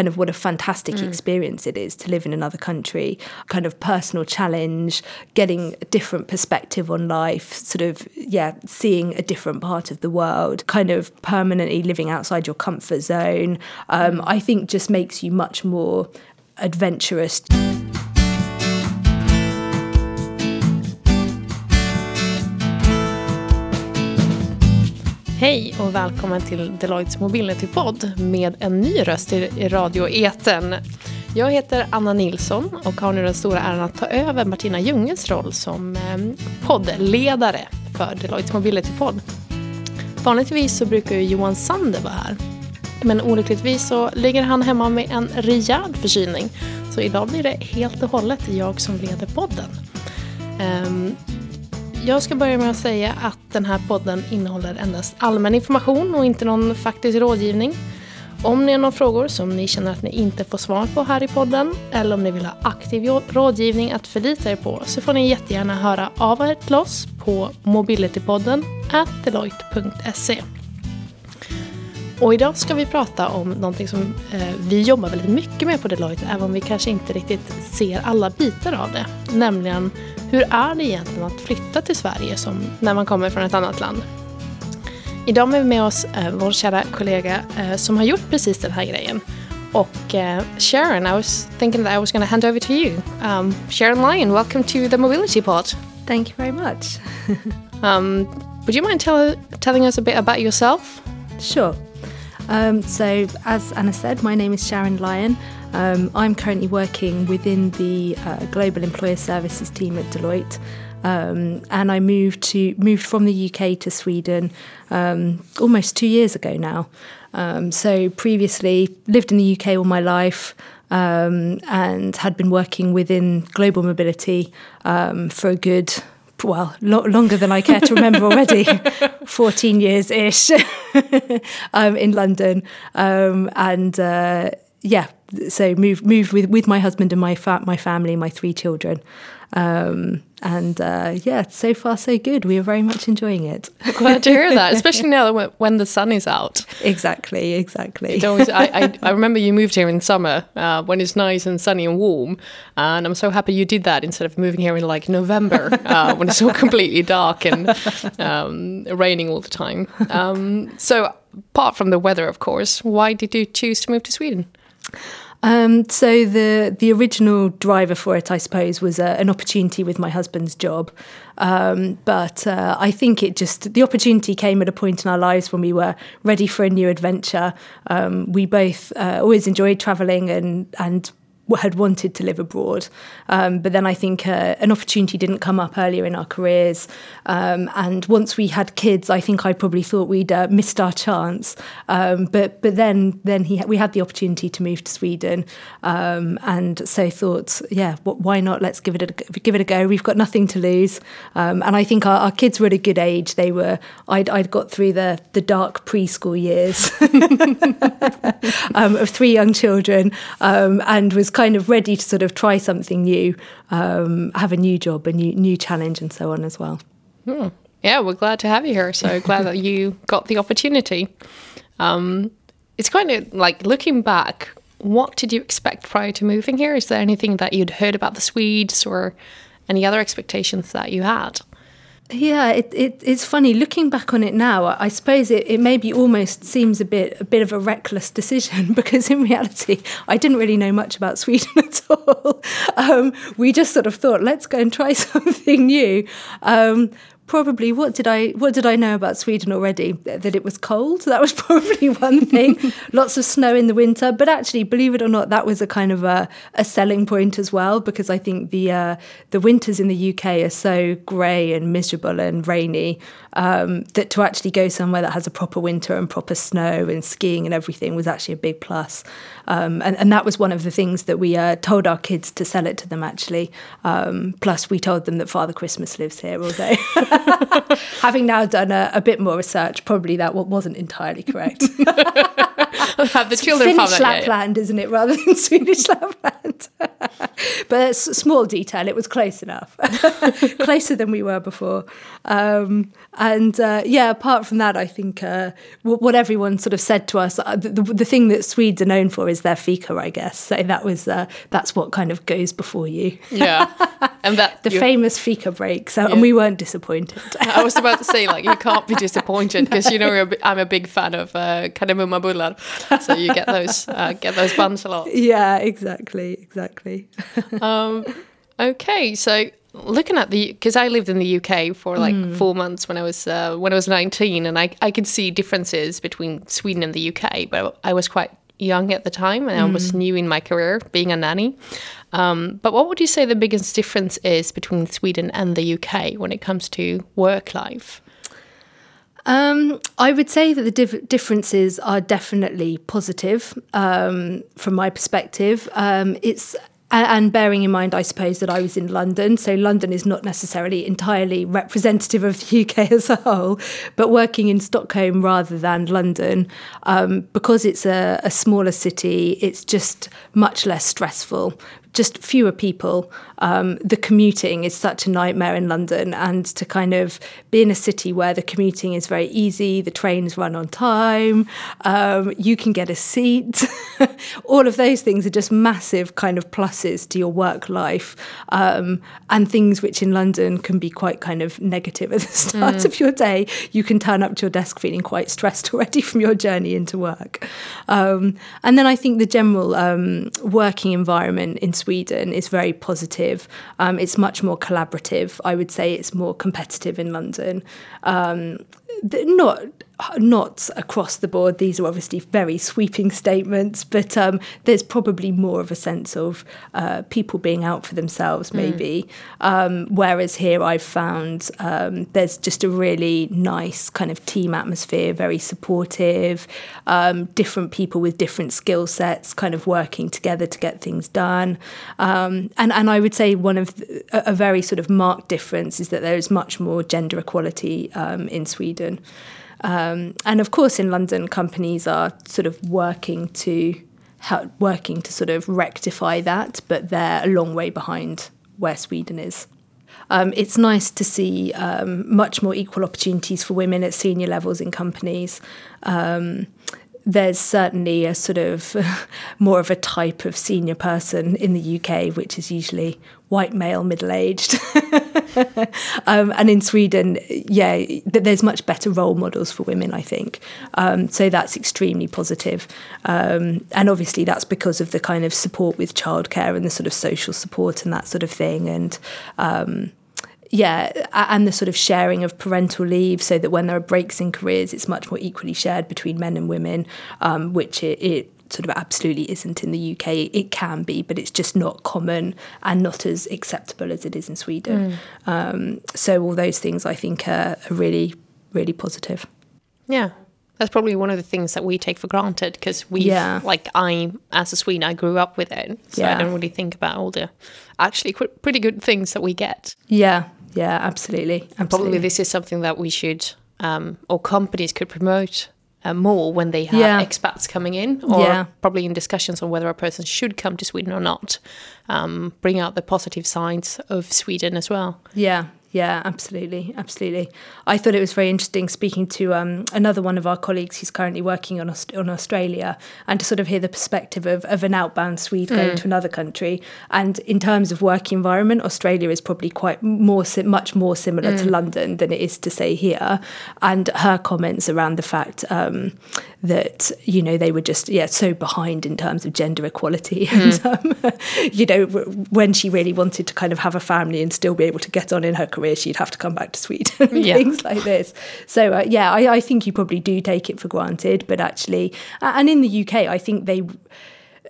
kind of what a fantastic mm. experience it is to live in another country, kind of personal challenge, getting a different perspective on life, sort of, yeah, seeing a different part of the world, kind of permanently living outside your comfort zone. Um, mm. I think just makes you much more adventurous. Hej och välkommen till Deloittes Mobility-podd med en ny röst i radioeten. Jag heter Anna Nilsson och har nu den stora äran att ta över Martina Ljunges roll som ehm, poddledare för Deloittes Mobility-podd. Vanligtvis så brukar ju Johan Sander vara här. Men olyckligtvis så ligger han hemma med en rejäl förkylning. Så idag blir det helt och hållet jag som leder podden. Ehm, jag ska börja med att säga att den här podden innehåller endast allmän information och inte någon faktisk rådgivning. Om ni har några frågor som ni känner att ni inte får svar på här i podden eller om ni vill ha aktiv rådgivning att förlita er på så får ni jättegärna höra av er till oss på mobilitypodden deloitte.se. Och idag ska vi prata om någonting som eh, vi jobbar väldigt mycket med på Deloitte, även om vi kanske inte riktigt ser alla bitar av det. Nämligen, hur är det egentligen att flytta till Sverige som när man kommer från ett annat land? Idag har vi med oss eh, vår kära kollega eh, som har gjort precis den här grejen. Och Sharon, I was thinking that I was going to hand over to you. Um, Sharon Lyon, welcome to the Mobility Pod. Thank you very much. um, would you mind tell, telling us a bit about yourself? Sure. Um, so, as Anna said, my name is Sharon Lyon. Um, I'm currently working within the uh, Global Employer Services team at Deloitte. Um, and I moved to moved from the UK to Sweden um, almost two years ago now. Um, so previously lived in the UK all my life um, and had been working within global mobility for a good well, lo- longer than I care to remember already, 14 years ish um, in London. Um, and uh, yeah, so moved, moved with, with my husband and my, fa- my family, my three children. Um, and uh, yeah, so far so good. We are very much enjoying it. Glad to hear that, especially now when the sun is out. Exactly, exactly. Always, I, I, I, remember you moved here in summer uh, when it's nice and sunny and warm, and I'm so happy you did that instead of moving here in like November uh, when it's all completely dark and um, raining all the time. Um, so, apart from the weather, of course, why did you choose to move to Sweden? Um, so the the original driver for it, I suppose, was uh, an opportunity with my husband's job. Um, but uh, I think it just the opportunity came at a point in our lives when we were ready for a new adventure. Um, we both uh, always enjoyed travelling and and had wanted to live abroad. Um, but then I think uh, an opportunity didn't come up earlier in our careers. Um, and once we had kids, I think I probably thought we'd uh, missed our chance. Um, but but then then he we had the opportunity to move to Sweden, um, and so thought, yeah, why not? Let's give it a give it a go. We've got nothing to lose. Um, and I think our, our, kids were at a good age. They were I'd, I'd got through the the dark preschool years um, of three young children, and was kind of ready to sort of try something new, um, have a new job, a new new challenge, and so on as well. Hmm. Yeah, we're glad to have you here. So glad that you got the opportunity. Um, it's kind of like looking back. What did you expect prior to moving here? Is there anything that you'd heard about the Swedes or any other expectations that you had? Yeah, it, it, it's funny looking back on it now. I suppose it, it maybe almost seems a bit a bit of a reckless decision because in reality, I didn't really know much about Sweden at all. Um, we just sort of thought, let's go and try something new. Um, probably what did I what did I know about Sweden already? That it was cold. That was probably one thing. Lots of snow in the winter, but actually, believe it or not, that was a kind of a, a selling point as well because I think the uh, the winters in the UK are so grey and miserable and rainy um, that to actually go somewhere that has a proper winter and proper snow and skiing and everything was actually a big plus. Um, and, and that was one of the things that we uh, told our kids to sell it to them actually. Um, plus, we told them that Father Christmas lives here, although Having now done a, a, bit more research, probably that wasn't entirely correct. Have the children Finnish? Lapland, yeah, yeah. isn't it, rather than Swedish Lapland? but it's a small detail, it was close enough, closer than we were before. Um, and uh, yeah, apart from that, I think uh, what everyone sort of said to us, uh, the, the, thing that Swedes are known for is their fika, I guess. So that was uh, that's what kind of goes before you. Yeah, and that the famous fika break. So yeah. and we weren't disappointed. I was about to say like you can't be disappointed because no. you know I'm a big fan of uh, so you get those uh, get those buns a lot. Yeah, exactly, exactly. um, okay, so looking at the because I lived in the UK for like mm. four months when I was uh, when I was 19 and I I could see differences between Sweden and the UK but I was quite young at the time and mm. I was hmm. new in my career being a nanny um, but what would you say the biggest difference is between Sweden and the UK when it comes to work life um, I would say that the dif- differences are definitely positive um, from my perspective. Um, it's and, bearing in mind, I suppose, that I was in London, so London is not necessarily entirely representative of the UK as a whole, but working in Stockholm rather than London, um, because it's a, a smaller city, it's just much less stressful just fewer people. Um, the commuting is such a nightmare in London, and to kind of be in a city where the commuting is very easy, the trains run on time, um, you can get a seat. All of those things are just massive kind of pluses to your work life, um, and things which in London can be quite kind of negative at the start mm. of your day. You can turn up to your desk feeling quite stressed already from your journey into work. Um, and then I think the general um, working environment in Sweden is very positive. Um, it's much more collaborative. I would say it's more competitive in London. Um, not not across the board. These are obviously very sweeping statements, but um, there's probably more of a sense of uh, people being out for themselves, mm. maybe. Mm. Um, whereas here, I've found um, there's just a really nice kind of team atmosphere, very supportive, um, different people with different skill sets, kind of working together to get things done. Um, and and I would say one of the, a, a, very sort of marked difference is that there is much more gender equality um, in Sweden. Um, and of course, in London, companies are sort of working to help, working to sort of rectify that, but they're a long way behind where Sweden is. Um, it's nice to see um, much more equal opportunities for women at senior levels in companies. Um, there's certainly a sort of more of a type of senior person in the UK, which is usually white male, middle aged. um, and in Sweden, yeah, there's much better role models for women, I think. Um, so that's extremely positive. Um, and obviously, that's because of the kind of support with childcare and the sort of social support and that sort of thing. And um, yeah, and the sort of sharing of parental leave so that when there are breaks in careers, it's much more equally shared between men and women, um, which it, it sort of absolutely isn't in the UK. It can be, but it's just not common and not as acceptable as it is in Sweden. Mm. Um, so all those things I think are, are, really, really positive. Yeah. That's probably one of the things that we take for granted because we, yeah. like I, as a Swede, I grew up with it, so yeah. I don't really think about all the actually pretty good things that we get. Yeah, yeah, absolutely. absolutely. Probably this is something that we should, um, or companies could promote uh, more when they have yeah. expats coming in, or yeah. probably in discussions on whether a person should come to Sweden or not. Um, bring out the positive sides of Sweden as well. Yeah, yeah, absolutely, absolutely. I thought it was very interesting speaking to um, another one of our colleagues who's currently working on on Australia, and to sort of hear the perspective of, of an outbound Swede going mm. to another country. And in terms of work environment, Australia is probably quite more much more similar mm. to London than it is to say here. And her comments around the fact um, that you know they were just yeah so behind in terms of gender equality, mm. and um, you know when she really wanted to kind of have a family and still be able to get on in her career she'd have to come back to Sweden and yeah. things like this. So uh, yeah, I, I think you probably do take it for granted, but actually, and in the UK, I think they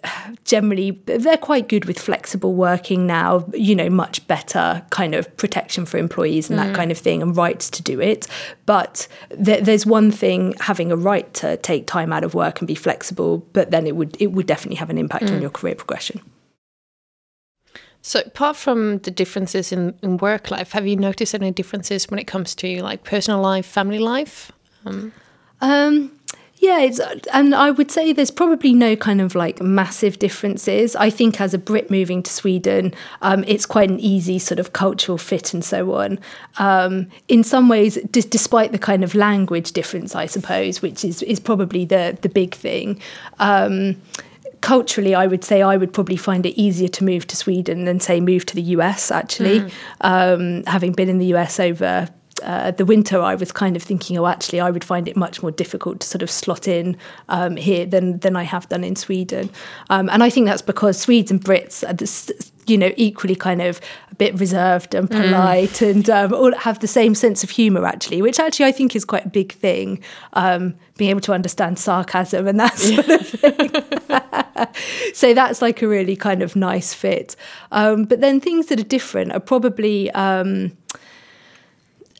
generally they're quite good with flexible working now you know much better kind of protection for employees and mm. that kind of thing and rights to do it but th- there's one thing having a right to take time out of work and be flexible but then it would it would definitely have an impact mm. on your career progression So, apart from the differences in, in work life, have you noticed any differences when it comes to like personal life, family life? Um, um, yeah, it's, and I would say there's probably no kind of like massive differences. I think as a Brit moving to Sweden, um, it's quite an easy sort of cultural fit and so on. Um, in some ways, d- despite the kind of language difference, I suppose, which is is probably the the big thing. Um, culturally, I would say I would probably find it easier to move to Sweden than say move to the US. Actually, mm. um, having been in the US over uh, the winter, I was kind of thinking, oh, actually, I would find it much more difficult to sort of slot in um, here than than I have done in Sweden. Um, and I think that's because Swedes and Brits are this, you know, equally kind of a bit reserved and mm. polite mm. and um, all have the same sense of humour, actually, which actually I think is quite a big thing, um, being able to understand sarcasm and that sort yeah. of thing. so that's like a really kind of nice fit. Um, but then things that are different are probably um,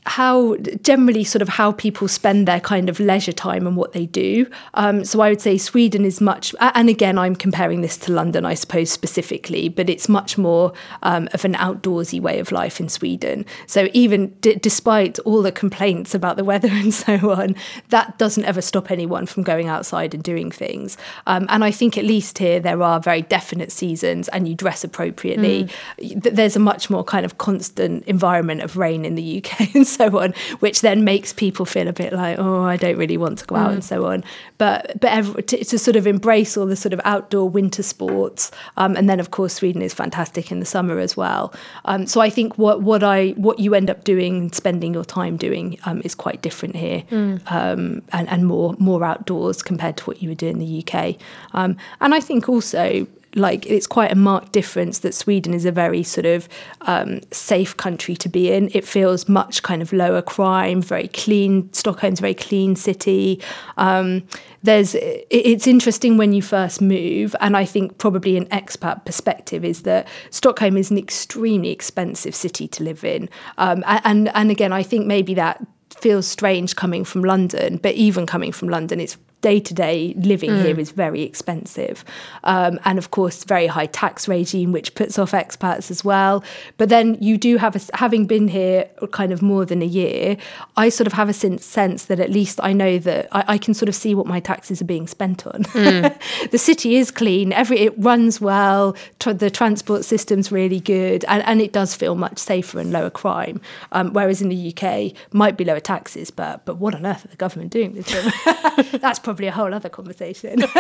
how generally sort of how people spend their kind of leisure time and what they do. Um, so I would say Sweden is much, and again I'm comparing this to London, I suppose specifically, but it's much more um, of an outdoorsy way of life in Sweden. So even d- despite all the complaints about the weather and so on, that doesn't ever stop anyone from going outside and doing things. Um, and I think at least here there are very definite seasons, and you dress appropriately. Mm. There's a much more kind of constant environment of rain in the UK so on, which then makes people feel a bit like, oh, I don't really want to go out mm. and so on. But but every, to, to, sort of embrace all the sort of outdoor winter sports, um, and then of course Sweden is fantastic in the summer as well. Um, so I think what what I what you end up doing, spending your time doing, um, is quite different here, mm. Um, and and more more outdoors compared to what you would do in the UK. Um, and I think also like it's quite a marked difference that Sweden is a very sort of um, safe country to be in. It feels much kind of lower crime, very clean. Stockholm's a very clean city. Um, there's it's interesting when you first move, and I think probably an expat perspective is that Stockholm is an extremely expensive city to live in, um, and and again I think maybe that feels strange coming from London, but even coming from London, it's day to day living mm. here is very expensive. Um, and of course, very high tax regime, which puts off expats as well. But then you do have, a, having been here kind of more than a year, I sort of have a sense that at least I know that I, I can sort of see what my taxes are being spent on. Mm. the city is clean, every it runs well, tr- the transport system's really good, and, and it does feel much safer and lower crime. Um, whereas in the UK, might be lower taxes, but but what on earth are the government doing with them? That's probably a whole other conversation.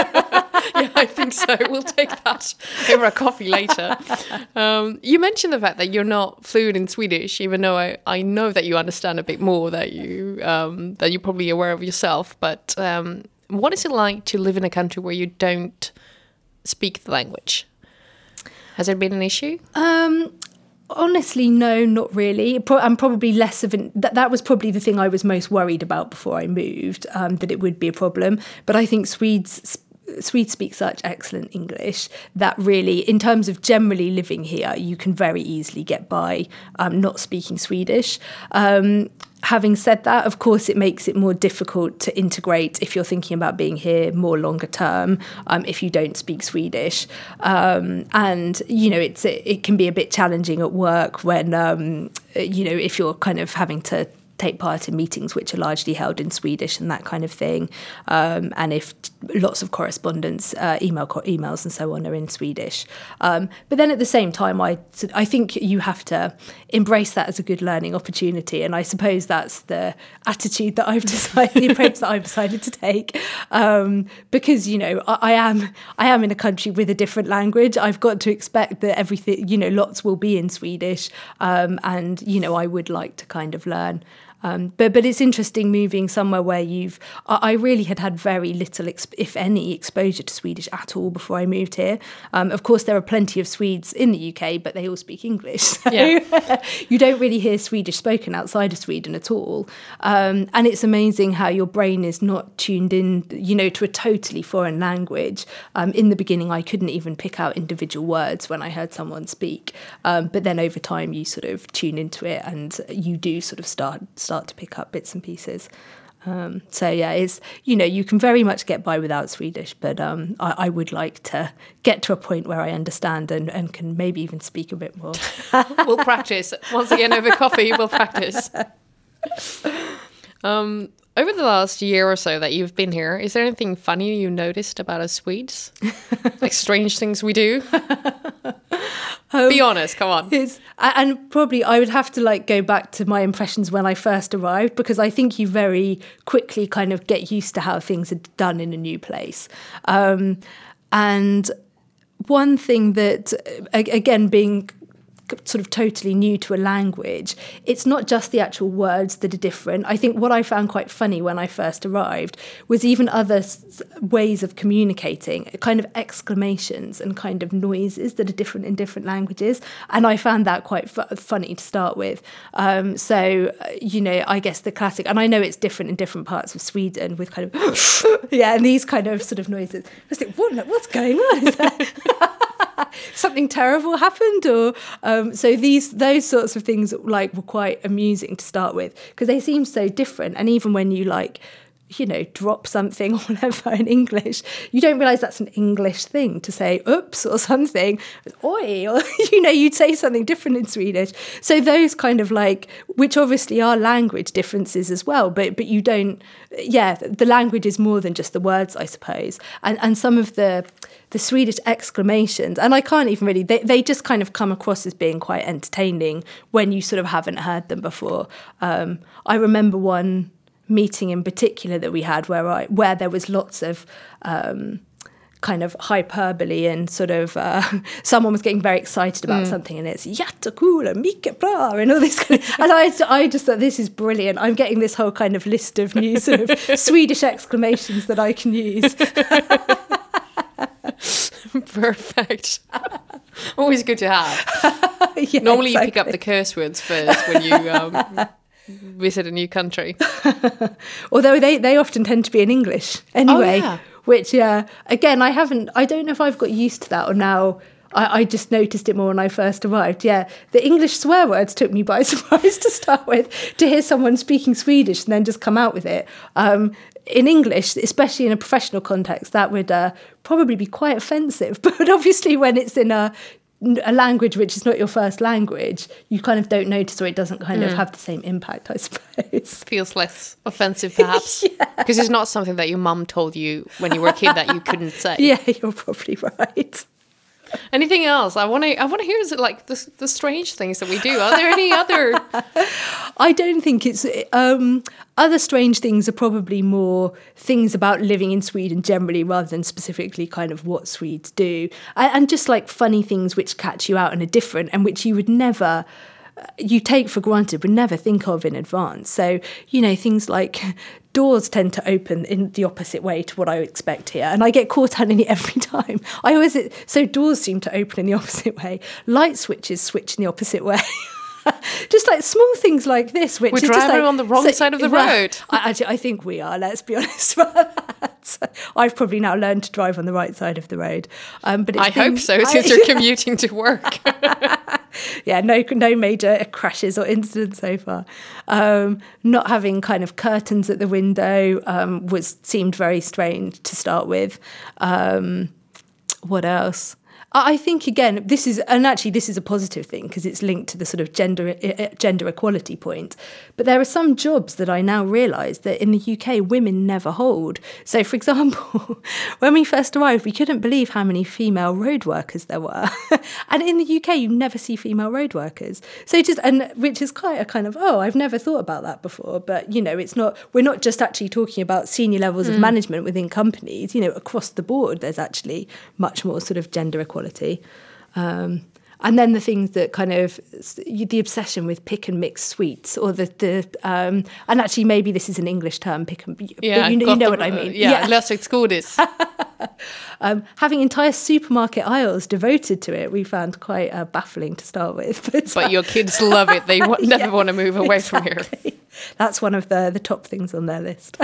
yeah, I think so. We'll take that over a coffee later. Um, you mentioned the fact that you're not fluent in Swedish, even though I, I know that you understand a bit more that you um, that you're probably aware of yourself. But um, what is it like to live in a country where you don't speak the language? Has there been an issue? Um, Honestly, no, not really. I'm probably less of an that that was probably the thing I was most worried about before I moved um, that it would be a problem. But I think Swedes Swedes speak such excellent English that really, in terms of generally living here, you can very easily get by um, not speaking Swedish. Um, having said that, of course, it makes it more difficult to integrate if you're thinking about being here more longer term. Um, if you don't speak Swedish, um, and you know, it's it, it, can be a bit challenging at work when um, you know if you're kind of having to take part in meetings which are largely held in Swedish and that kind of thing. Um, and if lots of correspondence, uh, email emails and so on are in Swedish. Um, but then at the same time, I I think you have to embrace that as a good learning opportunity. And I suppose that's the attitude that I've decided, the approach that I've decided to take, um, because you know I, I am I am in a country with a different language. I've got to expect that everything you know lots will be in Swedish, um, and you know I would like to kind of learn. Um, but but it's interesting moving somewhere where you've. I, really had had very little, if any, exposure to Swedish at all before I moved here. Um, of course, there are plenty of Swedes in the UK, but they all speak English. So yeah. you don't really hear Swedish spoken outside of Sweden at all. Um, and it's amazing how your brain is not tuned in, you know, to a totally foreign language. Um, in the beginning, I couldn't even pick out individual words when I heard someone speak. Um, but then over time, you sort of tune into it, and you do sort of start start to pick up bits and pieces. Um, so yeah, it's you know you can very much get by without Swedish, but um, I, I, would like to get to a point where I understand and, and can maybe even speak a bit more. we'll practice once again over coffee. We'll practice. Um, over the last year or so that you've been here, is there anything funny you noticed about us Swedes? like strange things we do? Um, Be honest, come on. and probably I would have to like go back to my impressions when I first arrived because I think you very quickly kind of get used to how things are done in a new place. Um, and one thing that, again, being sort of totally new to a language, it's not just the actual words that are different. I think what I found quite funny when I first arrived was even other s- ways of communicating, kind of exclamations and kind of noises that are different in different languages. And I found that quite f- funny to start with. Um, so, uh, you know, I guess the classic, and I know it's different in different parts of Sweden with kind of, yeah, and these kind of sort of noises. I was like, what, what's going on? something terrible happened or um, so these those sorts of things like were quite amusing to start with because they seem so different and even when you like you know, drop something or whatever in English, you don't realize that's an English thing to say oops or something, oi, or, you know, you'd say something different in Swedish. So those kind of like, which obviously are language differences as well, but, but you don't, yeah, the language is more than just the words, I suppose. And, and some of the, the Swedish exclamations, and I can't even really, they, they just kind of come across as being quite entertaining when you sort of haven't heard them before. Um, I remember one meeting in particular that we had where I where there was lots of um, kind of hyperbole and sort of uh, someone was getting very excited about mm. something and it's and mycket bra and all this kind of, and I, I just thought this is brilliant I'm getting this whole kind of list of new sort of Swedish exclamations that I can use perfect always good to have yeah, normally exactly. you pick up the curse words first when you um, visit a new country. Although they, they often tend to be in English anyway. Oh, yeah. Which, yeah, again, I haven't, I don't know if I've got used to that or now I, I, just noticed it more when I first arrived. Yeah, the English swear words took me by surprise to start with, to hear someone speaking Swedish and then just come out with it. Um, in English, especially in a professional context, that would uh, probably be quite offensive. But obviously, when it's in a a language which is not your first language, you kind of don't notice or it doesn't kind mm. of have the same impact, I suppose. Feels less offensive, perhaps. Because yeah. it's not something that your mum told you when you were a kid that you couldn't say. Yeah, you're probably right. Anything else? I want to. I want to hear is it like the the strange things that we do. Are there any other? I don't think it's. Um, other strange things are probably more things about living in Sweden generally, rather than specifically kind of what Swedes do, and, just like funny things which catch you out and are different and which you would never you take for granted but never think of in advance. So, you know, things like doors tend to open in the opposite way to what I expect here. And I get caught out in it every time. I always, so doors seem to open in the opposite way. Light switches switch in the opposite way. just like small things like this, which we're driving like, on the wrong so, side of the road. I, I, think we are. Let's be honest I've probably now learned to drive on the right side of the road. Um, but I been, hope so, since I, you're commuting to work. yeah, no, no major crashes or incidents so far. Um, not having kind of curtains at the window um, was seemed very strange to start with. Um, what else? I think again, this is, and actually, this is a positive thing because it's linked to the sort of gender gender equality point. But there are some jobs that I now realise that in the UK women never hold. So, for example, when we first arrived, we couldn't believe how many female road workers there were, and in the UK, you never see female road workers. So just and which is quite a kind of oh, I've never thought about that before. But you know, it's not we're not just actually talking about senior levels mm. of management within companies. You know, across the board, there's actually much more sort of gender equality quality. Um, and then the things that kind of the obsession with pick and mix sweets or the the um, and actually maybe this is an English term pick and yeah you know, you know what I mean uh, yeah, yeah. lösviktsgodis um, having entire supermarket aisles devoted to it we found quite uh, baffling to start with but, but your kids love it they never yeah, want to move away exactly. from here that's one of the the top things on their list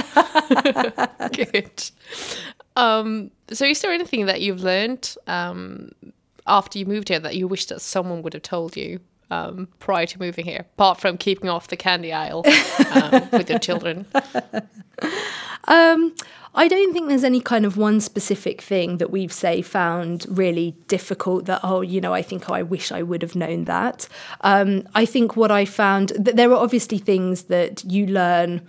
good um, so, is there anything that you've learned um, after you moved here that you wish that someone would have told you um, prior to moving here, apart from keeping off the candy aisle um, with your children? Um, I don't think there's any kind of one specific thing that we've say found really difficult that oh you know I think oh I wish I would have known that. Um, I think what I found that there are obviously things that you learn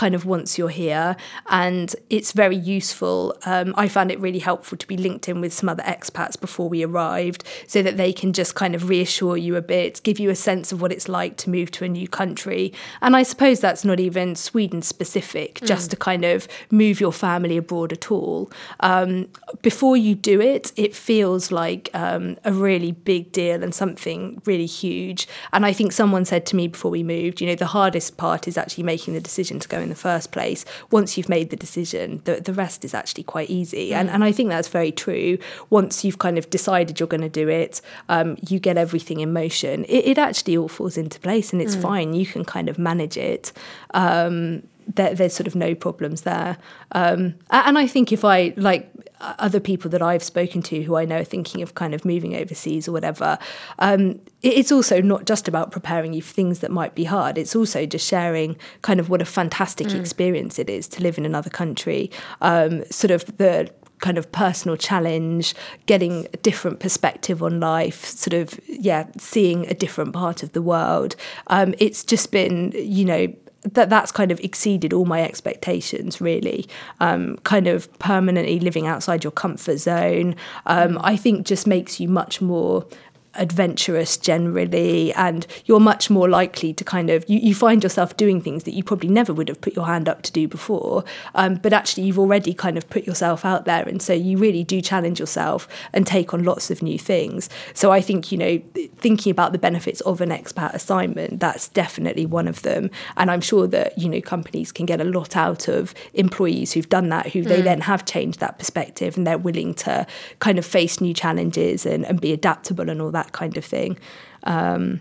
kind of once you're here. And it's very useful. Um, I found it really helpful to be linked in with some other expats before we arrived so that they can just kind of reassure you a bit, give you a sense of what it's like to move to a new country. And I suppose that's not even Sweden specific, just mm. to kind of move your family abroad at all. Um, before you do it, it feels like um, a really big deal and something really huge. And I think someone said to me before we moved, you know, the hardest part is actually making the decision to go in the first place, once you've made the decision, the, the rest is actually quite easy. Mm. And, and I think that's very true. Once you've kind of decided you're going to do it, um, you get everything in motion. It, it, actually all falls into place and it's mm. fine. You can kind of manage it. Um, there, there's sort of no problems there. Um, and I think if I like other people that I've spoken to who I know are thinking of kind of moving overseas or whatever, um, it's also not just about preparing you for things that might be hard. It's also just sharing kind of what a fantastic mm. experience it is to live in another country. Um, sort of the kind of personal challenge, getting a different perspective on life, sort of, yeah, seeing a different part of the world. Um, it's just been, you know, that that's kind of exceeded all my expectations really. Um, kind of permanently living outside your comfort zone. Um, i think just makes you much more adventurous generally and you're much more likely to kind of you, you find yourself doing things that you probably never would have put your hand up to do before um, but actually you've already kind of put yourself out there and so you really do challenge yourself and take on lots of new things so i think you know thinking about the benefits of an expat assignment that's definitely one of them and i'm sure that you know companies can get a lot out of employees who've done that who mm. they then have changed that perspective and they're willing to kind of face new challenges and, and be adaptable and all that that kind of thing. Um,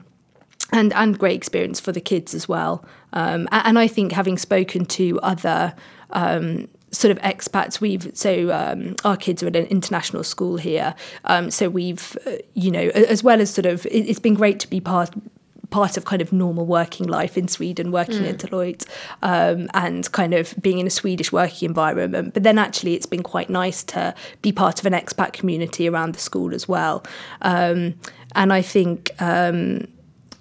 and and great experience for the kids as well. Um, and I think having spoken to other um, sort of expats, we've so um, our kids are at an international school here, um, so we've uh, you know as well as sort of it's been great to be part part of kind of normal working life in Sweden, working mm. at Deloitte, um, and kind of being in a Swedish working environment. But then actually, it's been quite nice to be part of an expat community around the school as well. Um, and I think. Um,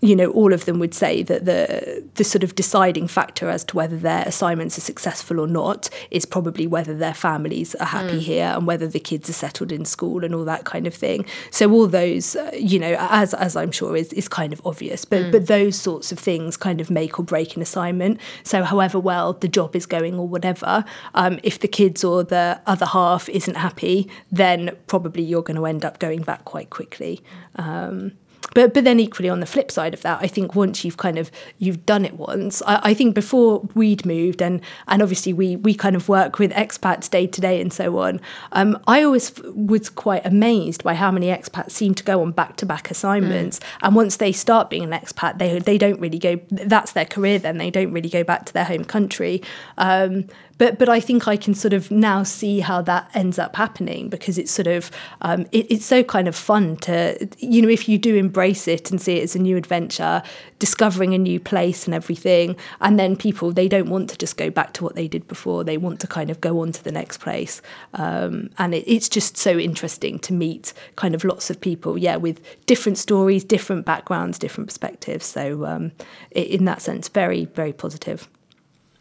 you know, all of them would say that the the sort of deciding factor as to whether their assignments are successful or not is probably whether their families are happy mm. here and whether the kids are settled in school and all that kind of thing. So all those, uh, you know, as as I'm sure is is kind of obvious, but mm. but those sorts of things kind of make or break an assignment. So however well the job is going or whatever, um, if the kids or the other half isn't happy, then probably you're going to end up going back quite quickly. Um, but but then equally on the flip side of that, I think once you've kind of you've done it once, I, I, think before we'd moved and and obviously we we kind of work with expats day to day and so on. Um, I always was quite amazed by how many expats seem to go on back to back assignments, mm. and once they start being an expat, they they don't really go. That's their career. Then they don't really go back to their home country. Um, but but I think I can sort of now see how that ends up happening because it's sort of um, it, it's so kind of fun to you know if you do embrace it and see it as a new adventure, discovering a new place and everything, and then people they don't want to just go back to what they did before. They want to kind of go on to the next place, um, and it, it's just so interesting to meet kind of lots of people, yeah, with different stories, different backgrounds, different perspectives. So um, in that sense, very very positive.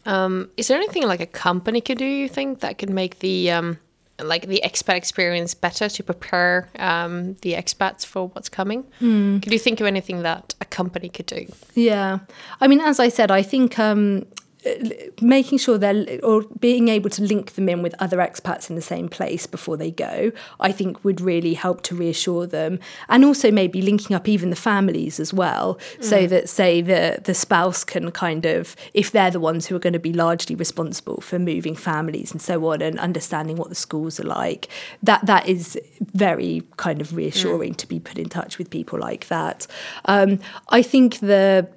Um, is there anything like a company could do? You think that could make the um, like the expat experience better to prepare um, the expats for what's coming? Mm. Could you think of anything that a company could do? Yeah, I mean, as I said, I think um, making sure they're or being able to link them in with other expats in the same place before they go, I think would really help to reassure them, and also maybe linking up even the families as well, mm. so that say the the spouse can kind of if they're the ones who are going to be largely responsible for moving families and so on, and understanding what the schools are like, that that is very kind of reassuring mm. to be put in touch with people like that. Um, I think the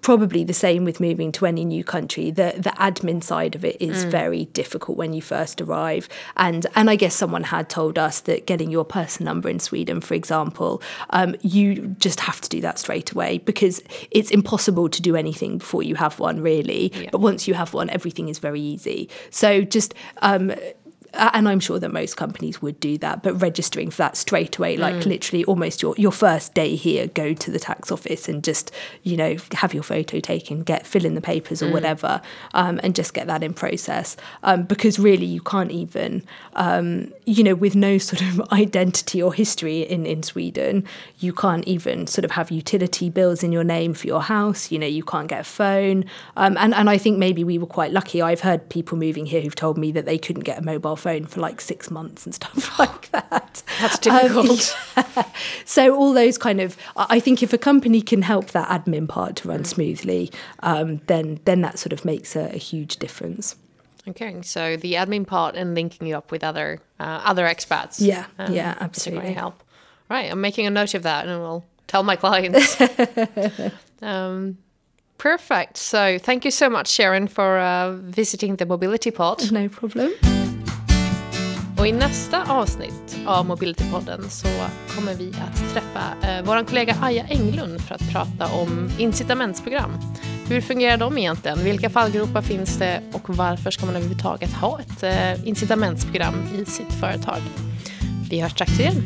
probably the same with moving to any new country. The the admin side of it is mm. very difficult when you first arrive, and and I guess someone had told us that getting your person number in Sweden, for example, um, you just have to do that straight away because it's impossible to do anything before you have one, really. Yeah. But once you have one, everything is very easy. So just um, and I'm sure that most companies would do that, but registering for that straight away, like mm. literally almost your, your first day here, go to the tax office and just, you know, have your photo taken, get fill in the papers or mm. whatever, um, and just get that in process. Um, because really you can't even, um, you know, with no sort of identity or history in, in Sweden, you can't even sort of have utility bills in your name for your house, you know, you can't get a phone. Um, and, and I think maybe we were quite lucky. I've heard people moving here who've told me that they couldn't get a mobile phone for like six months and stuff like that. That's difficult. Um, yeah. So all those kind of, I think if a company can help that admin part to run mm. smoothly, um, then then that sort of makes a, a, huge difference. Okay, so the admin part and linking you up with other uh, other expats. Yeah, um, yeah, absolutely. help. Right, I'm making a note of that, and we'll tell my clients. um, Perfect. So thank you so much, Sharon, for uh, visiting the Mobility Pod. No problem. Och i nästa avsnitt av Mobilitypodden så kommer vi att träffa eh, vår kollega Aja Englund för att prata om incitamentsprogram. Hur fungerar de egentligen? Vilka fallgropar finns det och varför ska man överhuvudtaget ha ett eh, incitamentsprogram i sitt företag? Vi hörs strax igen.